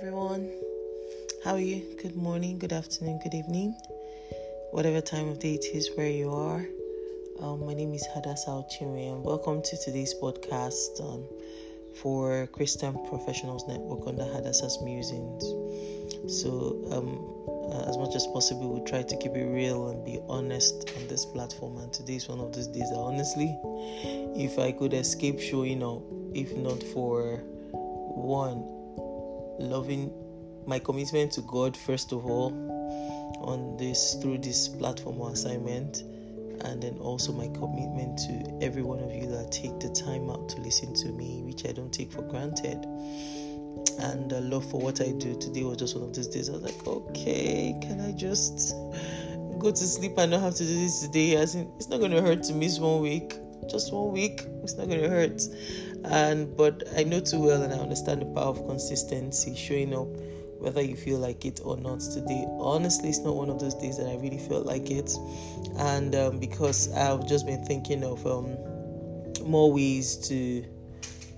everyone. How are you? Good morning, good afternoon, good evening, whatever time of day it is where you are. Um, my name is Hadassah Ochiri, and welcome to today's podcast um, for Christian Professionals Network under Hadassah's Musings. So, um, uh, as much as possible, we try to keep it real and be honest on this platform. And today is one of those days that, honestly, if I could escape showing up, if not for one, loving my commitment to God first of all on this through this platform or assignment and then also my commitment to every one of you that take the time out to listen to me which I don't take for granted. And the love for what I do today was just one of those days. I was like okay can I just go to sleep and not have to do this today? As in it's not going to hurt to miss one week. Just one week it's not going to hurt and but i know too well and i understand the power of consistency showing up whether you feel like it or not today. Honestly it's not one of those days that i really felt like it. And um, because i've just been thinking of um, more ways to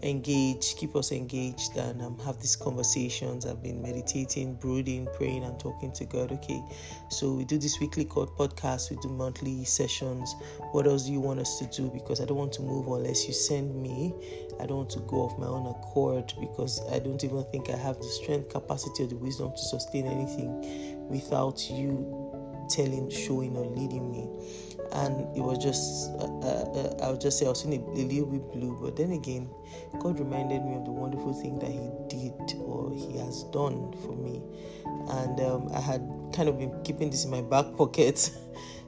engage, keep us engaged, and um, have these conversations. I've been meditating, brooding, praying, and talking to God. Okay, so we do this weekly podcast, we do monthly sessions. What else do you want us to do? Because I don't want to move unless you send me. I don't want to go off my own accord because I don't even think I have the strength, capacity, or the wisdom to sustain anything without you telling, showing, or leading me and it was just uh, uh, uh, I would just say I was feeling a, a little bit blue, but then again, God reminded me of the wonderful thing that He did or He has done for me, and um, I had kind of been keeping this in my back pocket.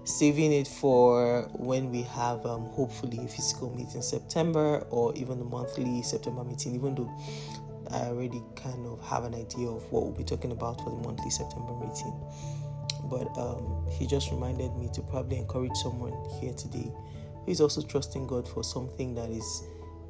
saving it for when we have um, hopefully a physical meeting in September or even the monthly September meeting, even though I already kind of have an idea of what we'll be talking about for the monthly September meeting but um, he just reminded me to probably encourage someone here today who is also trusting God for something that is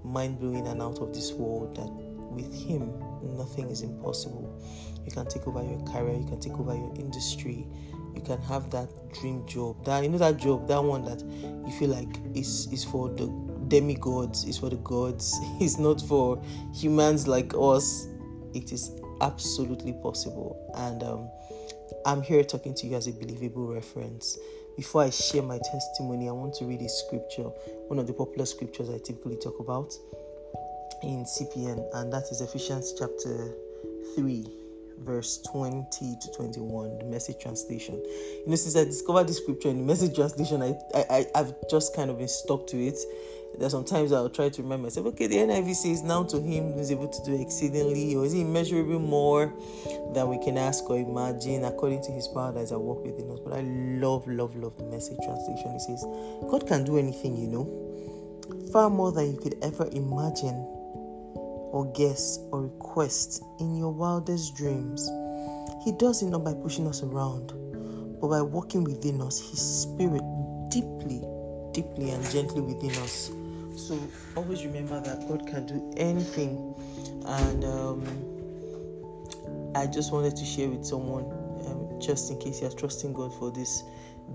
mind blowing and out of this world. That with Him, nothing is impossible. You can take over your career, you can take over your industry, you can have that dream job. That you know that job, that one that you feel like is is for the demigods, is for the gods, it's not for humans like us. It is absolutely possible, and um, I'm here talking to you as a believable reference. Before I share my testimony, I want to read a scripture, one of the popular scriptures I typically talk about in CPN, and that is Ephesians chapter 3, verse 20 to 21, the message translation. You know, since I discovered this scripture in the message translation, I, I, I've just kind of been stuck to it there's sometimes I'll try to remind myself, okay, the NIV says now to him who is able to do exceedingly or is immeasurably more than we can ask or imagine according to his power that is at work within us. But I love, love, love the message translation. It says, God can do anything, you know, far more than you could ever imagine or guess or request in your wildest dreams. He does it not by pushing us around, but by working within us, His Spirit deeply, deeply, and gently within us so always remember that God can do anything. And um, I just wanted to share with someone, um, just in case you're trusting God for this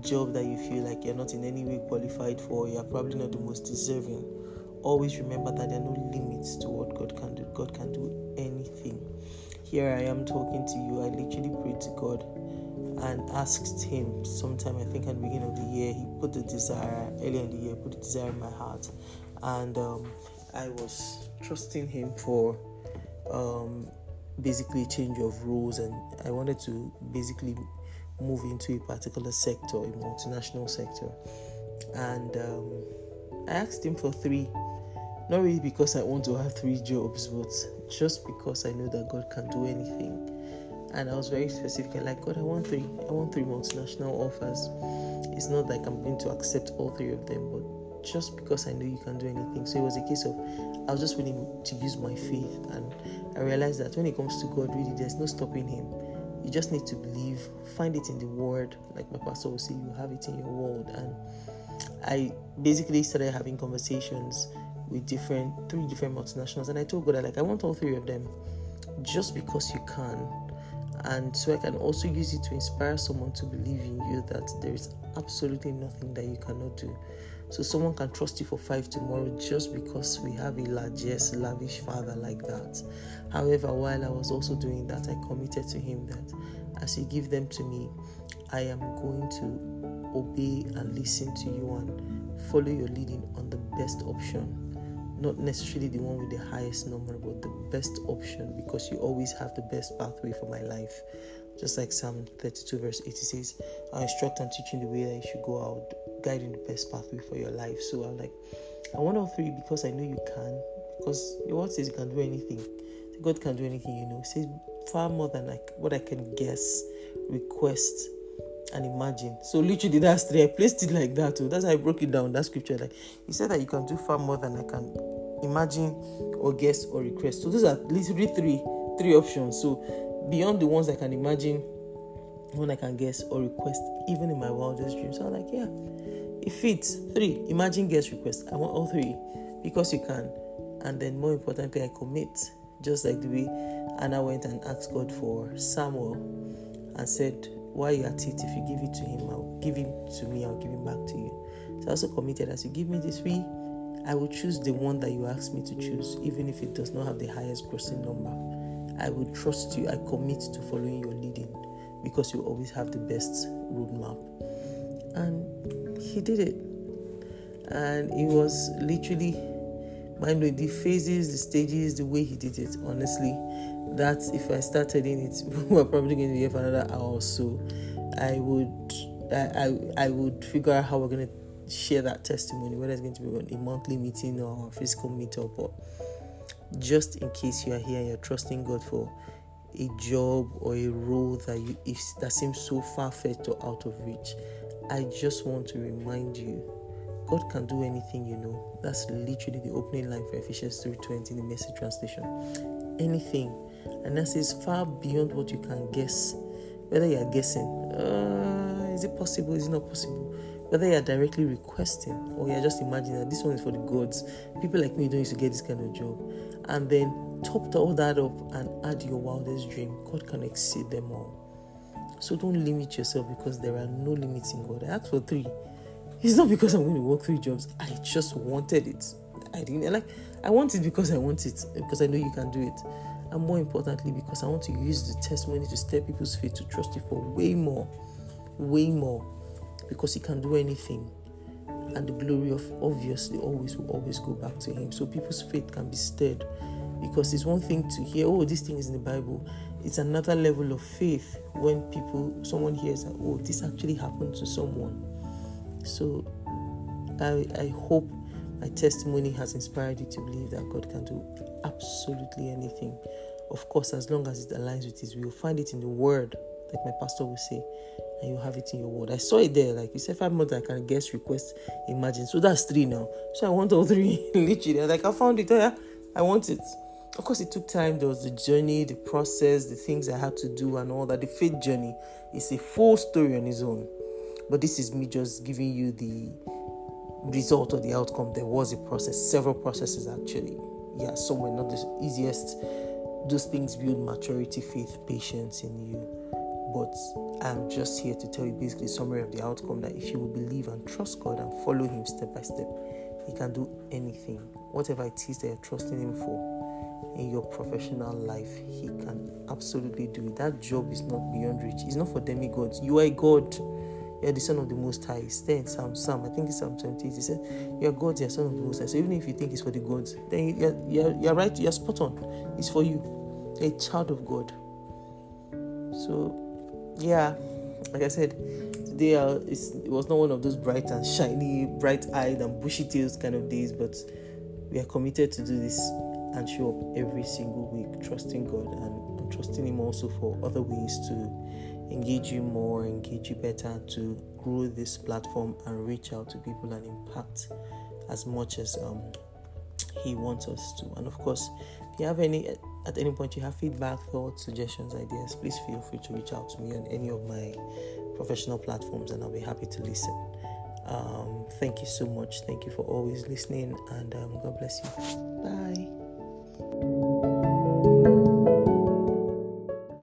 job that you feel like you're not in any way qualified for, you're probably not the most deserving. Always remember that there are no limits to what God can do. God can do anything. Here I am talking to you. I literally prayed to God and asked him sometime I think at the beginning of the year. He put the desire earlier in the year, put the desire in my heart and um, I was trusting him for um, basically change of rules, and I wanted to basically move into a particular sector, a multinational sector, and um, I asked him for three. Not really because I want to have three jobs, but just because I know that God can do anything. And I was very specific, I like God, I want three. I want three multinational offers. It's not like I'm going to accept all three of them, but just because I know you can do anything. So it was a case of I was just willing to use my faith, and I realized that when it comes to God, really, there's no stopping Him. You just need to believe, find it in the Word, like my pastor will say, you have it in your world. And I basically started having conversations with different three different multinationals, and I told God, like, I want all three of them, just because you can and so I can also use it to inspire someone to believe in you that there is absolutely nothing that you cannot do. So someone can trust you for five tomorrow just because we have a largest, lavish father like that. However, while I was also doing that, I committed to him that as you give them to me, I am going to obey and listen to you and follow your leading on the best option. Not necessarily the one with the highest number, but the best option because you always have the best pathway for my life. Just like Psalm 32, verse 80 says, I instruct and teach in the way that you should go out, guiding the best pathway for your life. So I'm like, I want all three because I know you can. Because your word says you can do anything. God can do anything, you know. It says far more than like what I can guess, request, and imagine. So literally that's three. I placed it like that too. That's how I broke it down. That scripture. Like he said that you can do far more than I can imagine or guess or request. So those are literally three three options. So beyond the ones I can imagine, one I can guess or request, even in my wildest dreams. So I'm like, yeah, it fits. Three, imagine, guess, request. I want all three because you can. And then more importantly, I commit. Just like the way Anna went and asked God for Samuel and said, Why you at it? If you give it to him, I'll give him to me, I'll give him back to you. So I also committed as you give me this three, I will choose the one that you ask me to choose, even if it does not have the highest grossing number. I will trust you. I commit to following your leading because you always have the best roadmap. And he did it. And it was literally mind blowing. The phases, the stages, the way he did it, honestly, that if I started in it, we're probably going to be here for another hour or so. I would I, I, I would figure out how we're going to share that testimony, whether it's going to be a monthly meeting or a physical meetup or just in case you are here and you're trusting God for a job or a role that you if that seems so far fetched or out of reach, I just want to remind you, God can do anything you know. That's literally the opening line for Ephesians 3:20 in the message translation. Anything. And that says far beyond what you can guess. Whether you are guessing, uh, is it possible? Is it not possible? Whether you're directly requesting or you're just imagining that this one is for the gods. People like me don't used to get this kind of job. And then top all that up and add your wildest dream. God can exceed them all. So don't limit yourself because there are no limits in God. I asked for three. It's not because I'm going to work three jobs. I just wanted it. I didn't like I want it because I want it, because I know you can do it. And more importantly, because I want to use the testimony to stir people's faith to trust you for way more, way more because he can do anything. And the glory of obviously always will always go back to him. So people's faith can be stirred. Because it's one thing to hear, oh, this thing is in the Bible. It's another level of faith when people someone hears that, oh, this actually happened to someone. So I I hope my testimony has inspired you to believe that God can do absolutely anything. Of course, as long as it aligns with His will. Find it in the Word, like my pastor will say and you have it in your word. I saw it there, like you said, five months I can guess, request, imagine. So that's three now. So I want all three, literally. Like I found it, oh, yeah, I want it. Of course, it took time. There was the journey, the process, the things I had to do, and all that. The faith journey is a full story on its own. But this is me just giving you the result or the outcome. There was a process, several processes actually. Yeah, some were not the easiest. Those things build maturity, faith, patience in you but I'm just here to tell you basically summary of the outcome that if you will believe and trust God and follow Him step by step, He can do anything. Whatever it is that you're trusting Him for in your professional life, He can absolutely do it. That job is not beyond reach. It's not for demigods. You are God. You're the son of the Most High. It's there in Psalm, Psalm, I think it's Psalm 28. He said, You're God, you're son of the Most High. So even if you think it's for the gods, then you're, you're, you're right, you're spot on. It's for you. You're a child of God. So yeah, like I said, today uh, it was not one of those bright and shiny, bright eyed and bushy tails kind of days, but we are committed to do this and show up every single week, trusting God and, and trusting Him also for other ways to engage you more, engage you better, to grow this platform and reach out to people and impact as much as um, He wants us to. And of course, if you have any at any point you have feedback, thoughts, suggestions, ideas, please feel free to reach out to me on any of my professional platforms and I'll be happy to listen. Um, thank you so much. Thank you for always listening and um, God bless you. Bye.